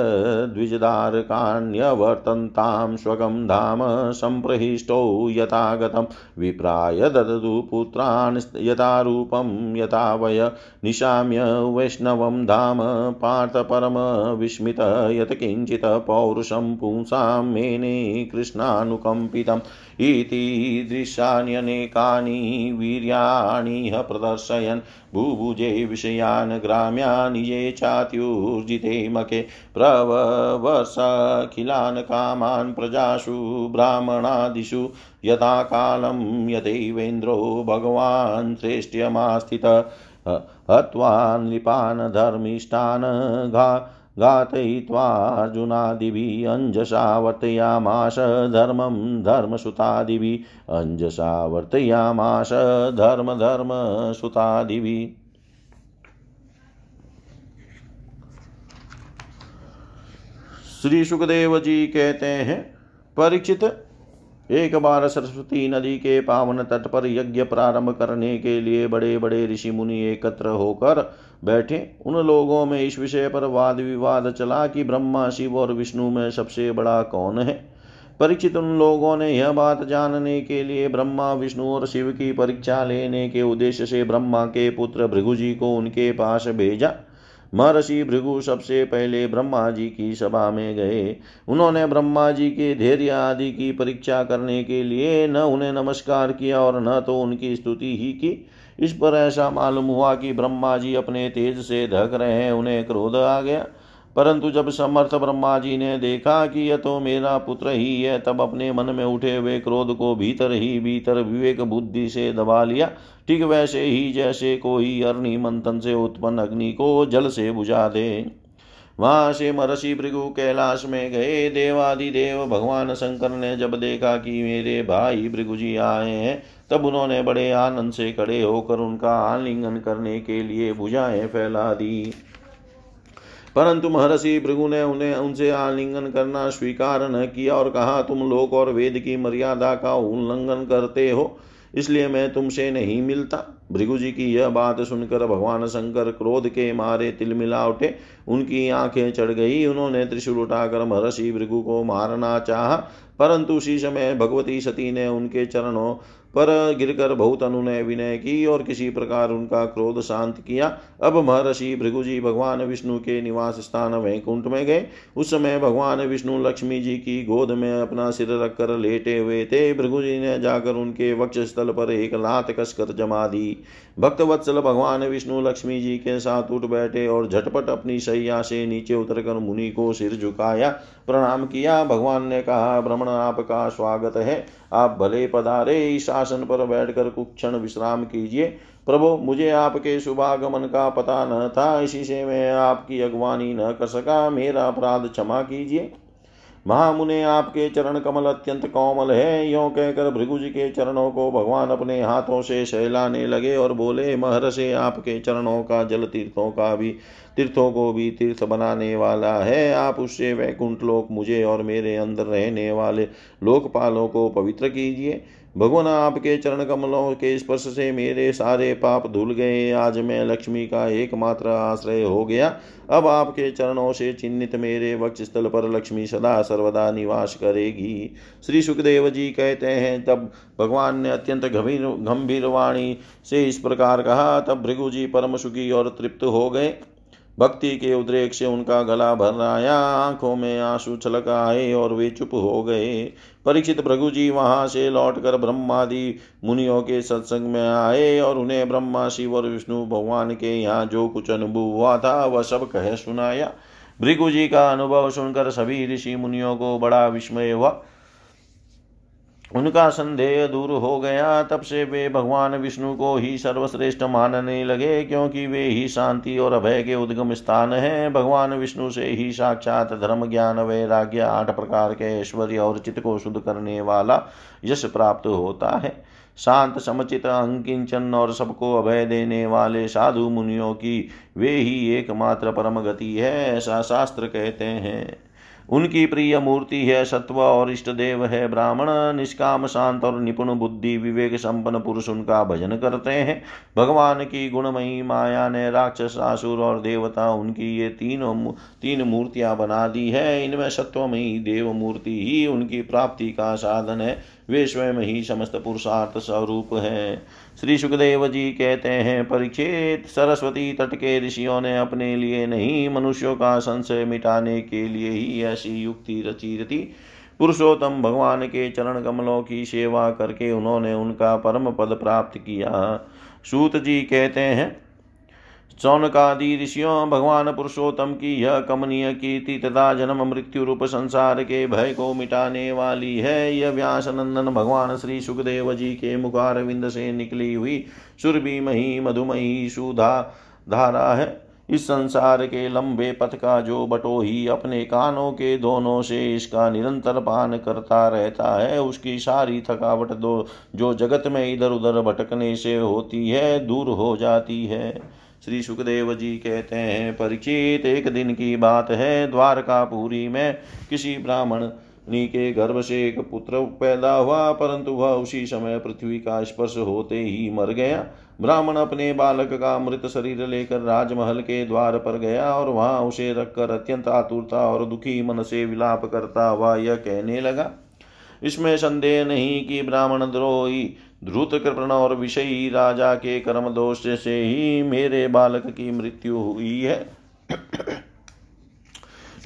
द्विजदारकाण्यवर्तन्तां स्वगं धाम सम्प्रहिष्टौ यथागतं विप्राय ददतु पुत्रान् यथा रूपं यथा वय निशाम्य वैष्णवं धाम पार्थपरमविस्मित यत् किञ्चित् पौरुषं पुंसां मेने कृष्णानुकम्पितम् इतीदृशान्यनेकानि वीर्याणिह प्रदर्शयन् भूभुजे विषयान् ग्राम्यान् ये चात्युर्जिते मके प्रववर्षाखिलान् कामान् प्रजासु ब्राह्मणादिषु यथा कालं यदैवेन्द्रो भगवान् श्रेष्ठ्यमास्थित हत्वा नृपान् धर्मिष्ठान् घा घातयित्वार्जुनादिभिः अञ्जसा वर्तयामास धर्मं धर्मसुतादिभिः अञ्जसा वर्तयामास धर्म श्री सुखदेव जी कहते हैं, परीक्षित, एक बार सरस्वती नदी के पावन तट पर यज्ञ प्रारंभ करने के लिए बड़े बड़े ऋषि मुनि एकत्र होकर बैठे। उन लोगों में इस विषय पर वाद विवाद चला कि ब्रह्मा, शिव और विष्णु में सबसे बड़ा कौन है। परीक्षित, उन लोगों ने यह बात जानने के लिए ब्रह्मा, विष्णु और शिव की परीक्षा लेने के उद्देश्य से ब्रह्मा के पुत्र भृगु जी को उनके पास भेजा। महर्षि भृगु सबसे पहले ब्रह्मा जी की सभा में गए। उन्होंने ब्रह्मा जी के धैर्य आदि की परीक्षा करने के लिए न उन्हें नमस्कार किया और न तो उनकी स्तुति ही की। इस पर ऐसा मालूम हुआ कि ब्रह्मा जी अपने तेज से धक रहे हैं, उन्हें क्रोध आ गया। परंतु जब समर्थ ब्रह्मा जी ने देखा कि यह तो मेरा पुत्र ही है, तब अपने मन में उठे हुए क्रोध को भीतर ही, भीतर विवेक बुद्धि से दबा लिया। ठीक वैसे ही जैसे कोई अरणि मंथन से उत्पन्न अग्नि को जल से बुझा दे। वहाँ से महर्षि भृगु कैलाश में गए। देवादिदेव भगवान शंकर ने जब देखा कि मेरे भाई भृगु जी आए हैं, तब उन्होंने बड़े आनंद से खड़े होकर उनका आलिंगन करने के लिए भुजाएँ फैला दी। परंतु महर्षि भृगु ने उन्हें उनसे आलिंगन करना स्वीकार न किया और कहा, तुम लोक और वेद की मर्यादा का उल्लंघन करते हो, इसलिए मैं तुमसे नहीं मिलता। भृगु जी की यह बात सुनकर भगवान शंकर क्रोध के मारे तिलमिला उठे। उनकी आँखें चढ़ गई। उन्होंने त्रिशूल उठाकर महर्षि भृगु को मारना चाहा, परंतु उसी समय भगवती सती ने उनके चरणों पर गिरकर बहुत अनुनय विनय की और किसी प्रकार उनका क्रोध शांत किया। अब महर्षि भृगु जी भगवान विष्णु के निवास स्थान वैकुंठ में गए। उस समय भगवान विष्णु लक्ष्मी जी की गोद में अपना सिर रखकर लेटे हुए थे। भृगु जी ने जाकर उनके वक्ष स्थल पर एक लात कसकर जमा दी। भक्त वत्सल भगवान विष्णु लक्ष्मी जी के साथ उठ बैठे और झटपट अपनी सैया से नीचे उतरकर मुनि को सिर झुकाया, प्रणाम किया। भगवान ने कहा भ्रमण आपका स्वागत है। आप भले पधारे इस आसन पर बैठकर कुछ क्षण विश्राम कीजिए। प्रभु, मुझे आपके शुभागमन का पता न था, इसी से मैं आपकी अगवानी न कर सका। मेरा अपराध क्षमा कीजिए। महामुने आपके चरण कमल अत्यंत कोमल है। यो कहकर भृगु जी के चरणों को भगवान अपने हाथों से सहलाने लगे और बोले, महर्षि, आपके चरणों का जल तीर्थों का भी, तीर्थों को भी तीर्थ बनाने वाला है। आप उससे वैकुंठ लोक मुझे और मेरे अंदर रहने वाले लोकपालों को पवित्र कीजिए। भगवान आपके चरण कमलों के स्पर्श से मेरे सारे पाप धुल गए। आज मैं लक्ष्मी का एकमात्र आश्रय हो गया। अब आपके चरणों से चिन्हित मेरे वक्ष स्थल पर लक्ष्मी सदा सर्वदा निवास करेगी। श्री सुखदेव जी कहते हैं, तब भगवान ने अत्यंत गंभीर गंभीर वाणी से इस प्रकार कहा, तब भृगु जी परम सुखी और तृप्त हो गए। भक्ति के उद्रेक से उनका गला भर आया, आँखों में आँसू छलक आए और वे चुप हो गए। परीक्षित भृगु जी वहाँ से लौटकर ब्रह्मादि मुनियों के सत्संग में आए और उन्हें ब्रह्मा, शिव और विष्णु भगवान के यहाँ जो कुछ अनुभव हुआ था, वह सब कह सुनाया। भृगु जी का अनुभव सुनकर सभी ऋषि मुनियों को बड़ा विस्मय हुआ। उनका संदेह दूर हो गया। तब से वे भगवान विष्णु को ही सर्वश्रेष्ठ मानने लगे, क्योंकि वे ही शांति और अभय के उद्गम स्थान हैं। भगवान विष्णु से ही साक्षात धर्म ज्ञान, वैराग्य, आठ प्रकार के ऐश्वर्य और चित्त को शुद्ध करने वाला यश प्राप्त होता है। शांत, समुचित, अंकिंचन और सबको अभय देने वाले साधु मुनियों की वे ही एकमात्र परम गति है, ऐसा शास्त्र कहते हैं। उनकी प्रिय मूर्ति है सत्व और इष्ट देव है ब्राह्मण। निष्काम, शांत और निपुण बुद्धि विवेक संपन्न पुरुष उनका भजन करते हैं। भगवान की गुणमयी माया ने राक्षस, आसुर और देवता उनकी ये तीनों तीन मूर्तियाँ बना दी है। इनमें सत्वमयी देव मूर्ति ही उनकी प्राप्ति का साधन है। वे स्वयं ही समस्त पुरुषार्थ स्वरूप है। श्री सुखदेव जी कहते हैं परीक्षित सरस्वती तट के ऋषियों ने अपने लिए नहीं मनुष्यों का संशय मिटाने के लिए ही ऐसी युक्ति रची रची पुरुषोत्तम भगवान के चरण कमलों की सेवा करके उन्होंने उनका परम पद प्राप्त किया। सूत जी कहते हैं सौनकादि ऋषियों भगवान पुरुषोत्तम की यह कमनीय कीर्ति तथा जन्म मृत्यु रूप संसार के भय को मिटाने वाली है। यह व्यास नंदन भगवान श्री सुखदेव जी के मुखार विंद से निकली हुई सुरभि मही मधुमही सुधा धारा है। इस संसार के लंबे पथ का जो बटो ही अपने कानों के दोनों से इसका निरंतर पान करता रहता है, उसकी सारी थकावट दो जो जगत में इधर उधर भटकने से होती है, दूर हो जाती है। श्री सुखदेव जी कहते हैं परीक्षित एक दिन की बात है, द्वारकापुरी में किसी ब्राह्मण के गर्भ से एक पुत्र पैदा हुआ, परंतु वह उसी समय पृथ्वी का स्पर्श होते ही मर गया। ब्राह्मण अपने बालक का मृत शरीर लेकर राजमहल के द्वार पर गया और वहाँ उसे रखकर अत्यंत आतुरता और दुखी मन से विलाप करता हुआ यह कहने लगा, इसमें संदेह नहीं कि ब्राह्मण द्रोही ध्रुत कृपण और विषयी राजा के कर्म दोष से ही मेरे बालक की मृत्यु हुई है।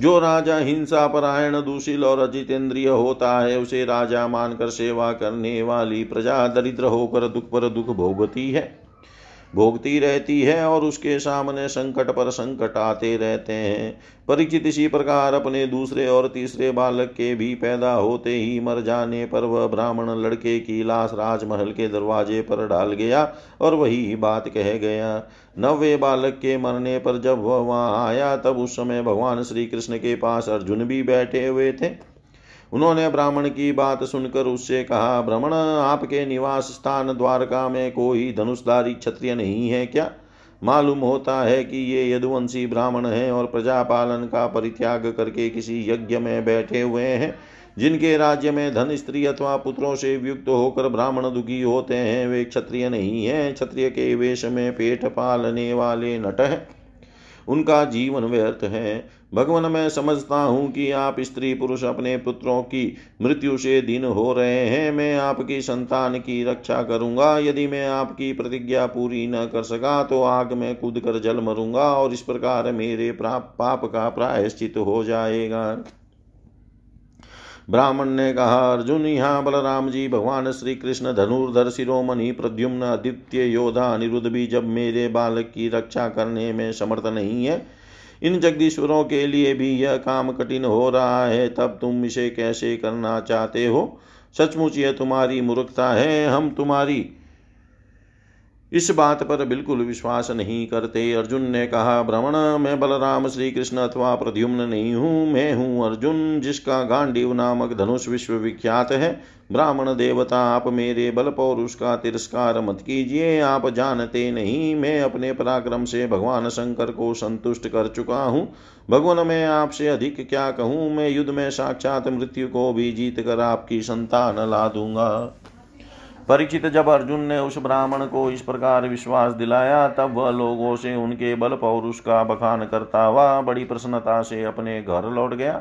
जो राजा हिंसा परायण, दूषिल और अजितेंद्रिय होता है, उसे राजा मानकर सेवा करने वाली प्रजा दरिद्र होकर दुख पर दुख भोगती है। भोगती रहती है और उसके सामने संकट पर संकट आते रहते हैं। परिचित इसी प्रकार अपने दूसरे और तीसरे बालक के भी पैदा होते ही मर जाने पर वह ब्राह्मण लड़के की लाश राजमहल के दरवाजे पर डाल गया और वही बात कह गया। नवे बालक के मरने पर जब वह वहाँ आया, तब उस समय भगवान श्री कृष्ण के पास अर्जुन भी बैठे हुए थे। उन्होंने ब्राह्मण की बात सुनकर उससे कहा, ब्राह्मण, आपके निवास स्थान द्वारका में कोई धनुषधारी क्षत्रिय नहीं है क्या? मालूम होता है कि ये यदुवंशी ब्राह्मण हैं और प्रजा पालन का परित्याग करके किसी यज्ञ में बैठे हुए हैं, जिनके राज्य में धन, स्त्री अथवा पुत्रों से युक्त होकर ब्राह्मण दुखी होते हैं। वे क्षत्रिय नहीं हैं। क्षत्रिय के वेश में पेट पालने वाले नट हैं। उनका जीवन व्यर्थ है। भगवान, मैं समझता हूँ कि आप स्त्री पुरुष अपने पुत्रों की मृत्यु से दिन हो रहे हैं। मैं आपकी संतान की रक्षा करूँगा। यदि मैं आपकी प्रतिज्ञा पूरी न कर सका तो आग में कूद कर जल मरूँगा और इस प्रकार मेरे पाप का प्रायश्चित हो जाएगा। ब्राह्मण ने कहा, अर्जुन, यहाँ बलराम जी, भगवान श्री कृष्ण धनुर्धर शिरोमणि, प्रद्युम्न आदित्य, योधा, अनिरुद्ध भी जब मेरे बालक की रक्षा करने में समर्थ नहीं है, इन जगदीश्वरों के लिए भी यह काम कठिन हो रहा है, तब तुम इसे कैसे करना चाहते हो? सचमुच यह तुम्हारी मूर्खता है, हम तुम्हारी इस बात पर बिल्कुल विश्वास नहीं करते। अर्जुन ने कहा, भ्रमण मैं बलराम श्री कृष्ण अथवा प्रद्युम्न नहीं हूँ, मैं हूँ अर्जुन, जिसका गांडीव नामक धनुष विश्व विख्यात है। ब्राह्मण देवता, आप मेरे बल पौरुष का तिरस्कार मत कीजिए, आप जानते नहीं, मैं अपने पराक्रम से भगवान शंकर को संतुष्ट कर चुका हूँ। भगवान, मैं आपसे अधिक क्या कहूँ? मैं युद्ध में साक्षात मृत्यु को भी जीत कर आपकी संतान ला दूँगा। परीक्षित जब अर्जुन ने उस ब्राह्मण को इस प्रकार विश्वास दिलाया, तब वह लोगों से उनके बल पौरुष का बखान करता हुआ बड़ी प्रसन्नता से अपने घर लौट गया।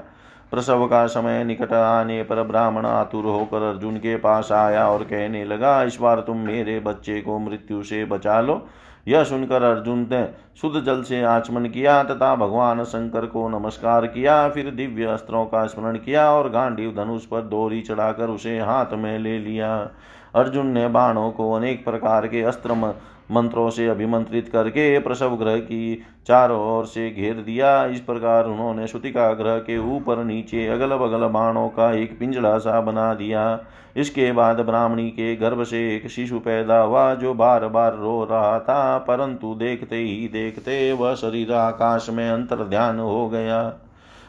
प्रसव का समय निकट आने पर ब्राह्मण आतुर होकर अर्जुन के पास आया और कहने लगा, इस बार तुम मेरे बच्चे को मृत्यु से बचा लो। यह सुनकर अर्जुन ने शुद्ध जल से आचमन किया तथा भगवान शंकर को नमस्कार किया, फिर दिव्य अस्त्रों का स्मरण किया और गांडीव धनुष पर डोरी चढ़ाकर उसे हाथ में ले लिया। अर्जुन ने बाणों को अनेक प्रकार के अस्त्र मंत्रों से अभिमंत्रित करके प्रसव ग्रह की चारों ओर से घेर दिया। इस प्रकार उन्होंने श्रुतिका ग्रह के ऊपर नीचे अगल बगल बाणों का एक पिंजड़ा सा बना दिया। इसके बाद ब्राह्मणी के गर्भ से एक शिशु पैदा हुआ, जो बार बार रो रहा था, परंतु देखते ही देखते वह शरीर आकाश में अंतर ध्यान हो गया।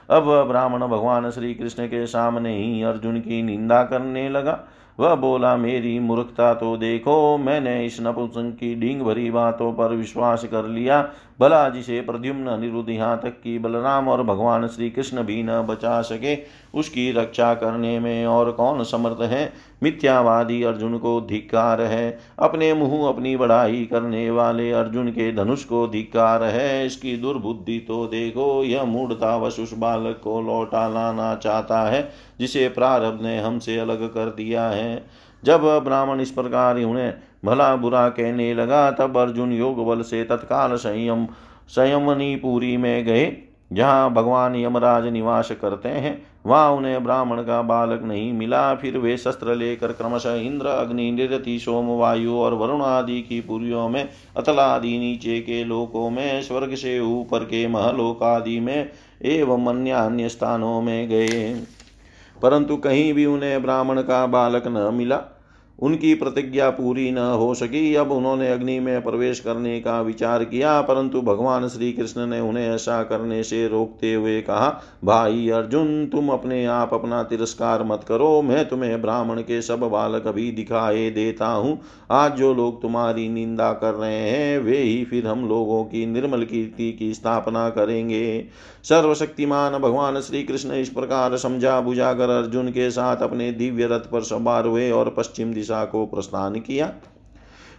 अब ब्राह्मण भगवान श्री कृष्ण के सामने ही अर्जुन की निंदा करने लगा। वह बोला, मेरी मूर्खता तो देखो, मैंने इस नपुंसक की डींग भरी बातों पर विश्वास कर लिया। भला जिसे प्रद्युम्न अनिरुद्ध यहाँ तक कि बलराम और भगवान श्री कृष्ण भी न बचा सके। उसकी रक्षा करने में और कौन समर्थ है? मिथ्यावादी अर्जुन को धिक्कार है। अपने मुँह अपनी बढ़ाई करने वाले अर्जुन के धनुष को धिक्कार है। इसकी दुर्बुद्धि तो देखो, यह मूढ़ता वश उस बालक को लौटा लाना चाहता है, जिसे प्रारब्ध ने हमसे अलग कर दिया है। जब ब्राह्मण इस प्रकार उन्हें भला बुरा कहने लगा, तब अर्जुन योग बल से तत्काल संयम, संयमनी संयमनीपुरी में गए, जहाँ भगवान यमराज निवास करते हैं। वहाँ उन्हें ब्राह्मण का बालक नहीं मिला। फिर वे शस्त्र लेकर क्रमशः इंद्र, अग्नि, निरति, सोम, वायु और वरुण आदि की पुरियों में अतल आदि नीचे के लोकों में, स्वर्ग से ऊपर के महलोक आदि में एवं अन्य अन्य स्थानों में गए। परंतु कहीं भी उन्हें ब्राह्मण का बालक न मिला। उनकी प्रतिज्ञा पूरी न हो सकी। अब उन्होंने अग्नि में प्रवेश करने का विचार किया, परंतु भगवान श्री कृष्ण ने उन्हें ऐसा करने से रोकते हुए कहा, भाई अर्जुन, तुम अपने आप अपना तिरस्कार मत करो। मैं तुम्हें ब्राह्मण के सब बालक अभी दिखाए देता हूँ। आज जो लोग तुम्हारी निंदा कर रहे हैं, वे ही फिर हम लोगों की निर्मल कीर्ति की स्थापना करेंगे। सर्वशक्तिमान भगवान श्री कृष्ण इस प्रकार समझा बुझाकर अर्जुन के साथ अपने दिव्य रथ पर सवार हुए और पश्चिम दिशा को प्रस्थान किया।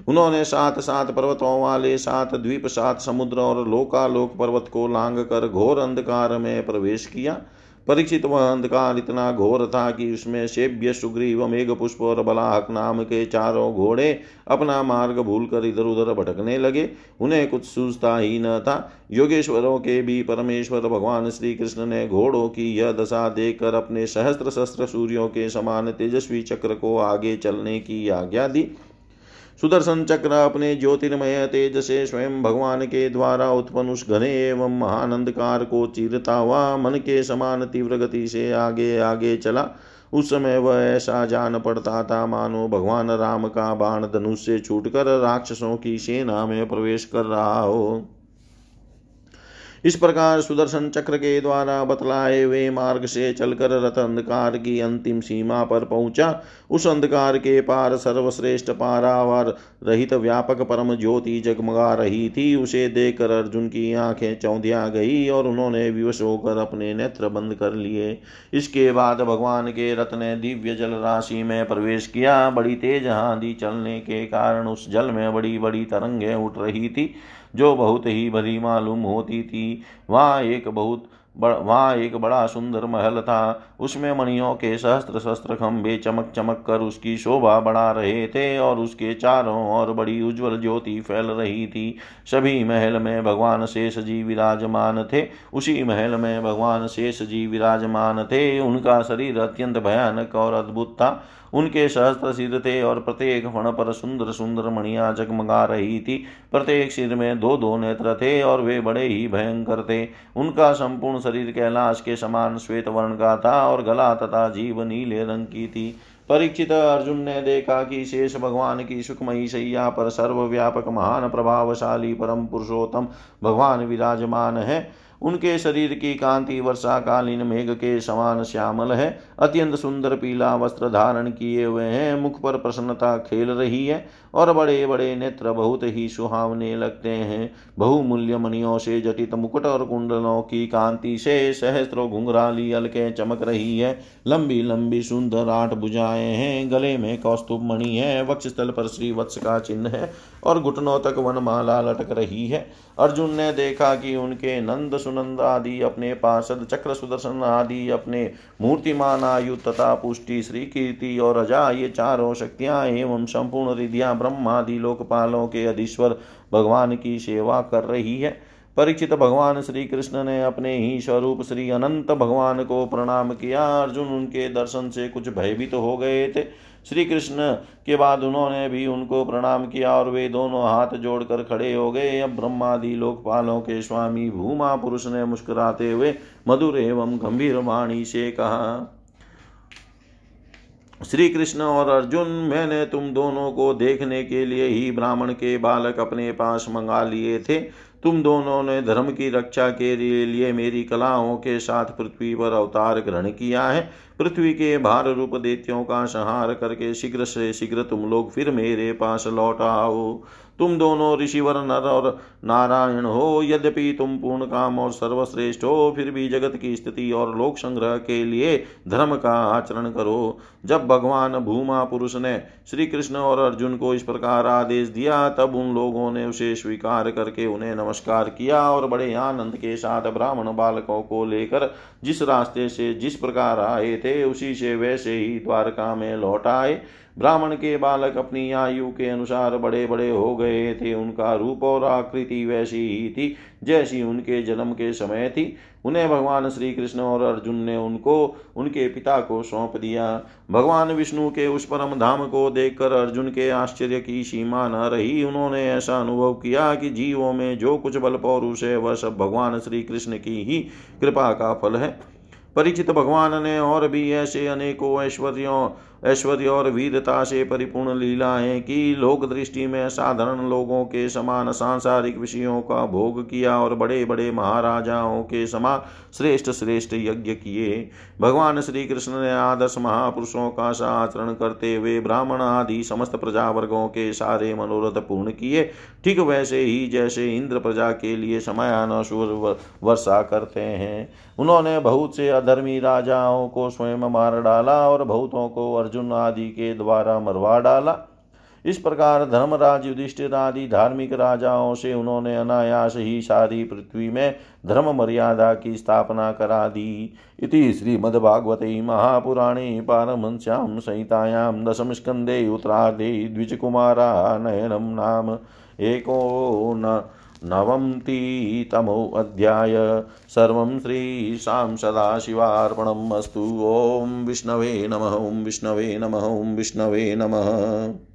उन्होंने सात सात पर्वतों वाले, सात द्वीप, सात समुद्र और लोकालोक पर्वत को लांग कर घोर अंधकार में प्रवेश किया। परीक्षित वह अंधकार इतना घोर था कि उसमें सेव्य, सुग्रीव मेघ पुष्प और बलाहक नाम के चारों घोड़े अपना मार्ग भूलकर इधर उधर भटकने लगे। उन्हें कुछ सूझता ही न था। योगेश्वरों के भी परमेश्वर भगवान श्री कृष्ण ने घोड़ों की यह दशा देखकर अपने सहस्त्र शस्त्र सूर्यों के समान तेजस्वी चक्र को आगे चलने की आज्ञा दी। सुदर्शन चक्र अपने ज्योतिर्मय तेज से स्वयं भगवान के द्वारा उत्पन्न उस घने एवं महानंदकार को चीरता हुआ मन के समान तीव्र गति से आगे आगे चला। उस समय वह ऐसा जान पड़ता था, मानो भगवान राम का बाण धनुष से छूटकर राक्षसों की सेना में प्रवेश कर रहा हो। इस प्रकार सुदर्शन चक्र के द्वारा बतलाए हुए मार्ग से चलकर रथ अंधकार की अंतिम सीमा पर पहुँचा। उस अंधकार के पार सर्वश्रेष्ठ पारावार रहित व्यापक परम ज्योति जगमगा रही थी। उसे देखकर अर्जुन की आँखें चौंधिया गई और उन्होंने विवश होकर अपने नेत्र बंद कर लिए। इसके बाद भगवान के रथ ने दिव्य जल राशि में प्रवेश किया। बड़ी तेज आंधी चलने के कारण उस जल में बड़ी बड़ी तरंगें उठ रही थी। जो बहुत ही भरी मालूम होती थी। वहाँ एक बहुत वहाँ एक बड़ा सुंदर महल था। उसमें मणियों के सहस्त्र शस्त्र खंभे चमक चमक कर उसकी शोभा बढ़ा रहे थे और उसके चारों ओर बड़ी उज्जवल ज्योति फैल रही थी। सभी महल में भगवान शेष जी विराजमान थे। उसी महल में भगवान शेष जी विराजमान थे। उनका शरीर अत्यंत भयानक और अद्भुत था। उनके सहस्त्र सिर थे और प्रत्येक फण पर सुंदर सुंदर मणिया जगमगा रही थी। प्रत्येक सिर में दो दो नेत्र थे और वे बड़े ही भयंकर थे। उनका संपूर्ण शरीर कैलाश के समान श्वेत वर्ण का था और गला तथा जीव नीले रंग की थी। परीक्षित अर्जुन ने देखा कि शेष भगवान की सुखमयी शैया पर सर्वव्यापक महान प्रभावशाली परम पुरुषोत्तम भगवान विराजमान है। उनके शरीर की कांति वर्षाकालीन मेघ के समान श्यामल है। अत्यंत सुंदर पीला वस्त्र धारण किए हुए हैं। मुख पर प्रसन्नता खेल रही है। और बड़े बड़े नेत्र बहुत ही सुहावने लगते हैं। बहुमूल्य मणियों से जटित मुकुट और कुंडलों की कांति से सहस्त्रों घुंघराली अलके चमक रही है। लंबी लंबी सुंदर आठ भुजाएँ हैं। गले में कौस्तुभ मणि है। वक्षस्थल पर श्री वत्स का चिन्ह है और घुटनों तक वनमाला लटक रही है। अर्जुन ने देखा कि उनके नंद सुनंद आदि, अपने पार्षद चक्र सुदर्शन आदि, अपने मूर्तिमान आयु तथा पुष्टि श्री कीर्ति और अजा ये चारों शक्तियाँ एवं संपूर्ण रिधिया ब्रह्मादि लोकपालों के अधीश्वर भगवान की सेवा कर रही है। परीक्षित भगवान श्री कृष्ण ने अपने ही स्वरूप श्री अनंत भगवान को प्रणाम किया। अर्जुन उनके दर्शन से कुछ भयभीत तो हो गए थे। श्री कृष्ण के बाद उन्होंने भी उनको प्रणाम किया और वे दोनों हाथ जोड़कर खड़े हो गए। अब ब्रह्मादि लोकपालों के स्वामी भूमा पुरुष ने मुस्कुराते हुए मधुर एवं गंभीर वाणी से कहा श्री कृष्ण और अर्जुन, मैंने तुम दोनों को देखने के लिए ही ब्राह्मण के बालक अपने पास मंगा लिए थे। तुम दोनों ने धर्म की रक्षा के लिए मेरी कलाओं के साथ पृथ्वी पर अवतार ग्रहण किया है। पृथ्वी के भार रूप देत्यों का संहार करके शीघ्र से शीघ्र तुम लोग फिर मेरे पास लौट आओ। तुम दोनों ऋषिवर नर और नारायण हो। यद्यपि तुम पूर्ण काम और सर्वश्रेष्ठ हो, फिर भी जगत की स्थिति और लोक संग्रह के लिए धर्म का आचरण करो। जब भगवान भूमा पुरुष ने श्री कृष्ण और अर्जुन को इस प्रकार आदेश दिया, तब उन लोगों ने उसे स्वीकार करके उन्हें नमस्कार किया और बड़े आनंद के साथ ब्राह्मण बालकों को लेकर जिस रास्ते से जिस प्रकार आए थे, उसी से वैसे ही द्वारका में लौट आए। ब्राह्मण के बालक अपनी आयु के अनुसार बड़े बड़े हो गए थे। उनका रूप और आकृति वैसी ही थी, जैसी उनके जन्म के समय थी। उन्हें भगवान श्री कृष्ण और अर्जुन ने उनको, उनके पिता को सौंप दिया। भगवान विष्णु के उस परम धाम को देखकर अर्जुन के आश्चर्य की सीमा न रही। उन्होंने ऐसा अनुभव किया कि जीवों में जो कुछ बल पौरुष है, वह सब भगवान श्री कृष्ण की ही कृपा का फल है। परिचित भगवान ने और भी ऐसे अनेकों ऐश्वर्यों ऐश्वर्य और वीरता से परिपूर्ण लीलाएँ की लोक दृष्टि में साधारण लोगों के समान सांसारिक विषयों का भोग किया और बड़े बड़े महाराजाओं के समान श्रेष्ठ श्रेष्ठ यज्ञ किए। भगवान श्री कृष्ण ने आदर्श महापुरुषों का आचरण करते हुए ब्राह्मण आदि समस्त प्रजा वर्गों के सारे मनोरथ पूर्ण किए। ठीक वैसे ही जैसे इंद्र प्रजा के लिए समयानुसूर वर्षा करते हैं। उन्होंने बहुत से अधर्मी राजाओं को स्वयं मार डाला और बहुतों को आदि के द्वारा मरवा डाला। इस प्रकार धर्मराज युधिष्ठिर आदि धार्मिक राजाओं से उन्होंने अनायास ही सारी पृथ्वी में धर्म मर्यादा की स्थापना करा दी। इति श्रीमद्भागवते महापुराणे पारमश्याम संहितायां दशम स्कंदे उत्तरार्धे द्विजकुमारा नयनम नाम एको नवम्तितमोऽध्याय। सर्वं श्रीशां सदाशिवार्पणम् ॐ विष्णवे नमः ॐ विष्णवे नमः ॐ विष्णवे नमः।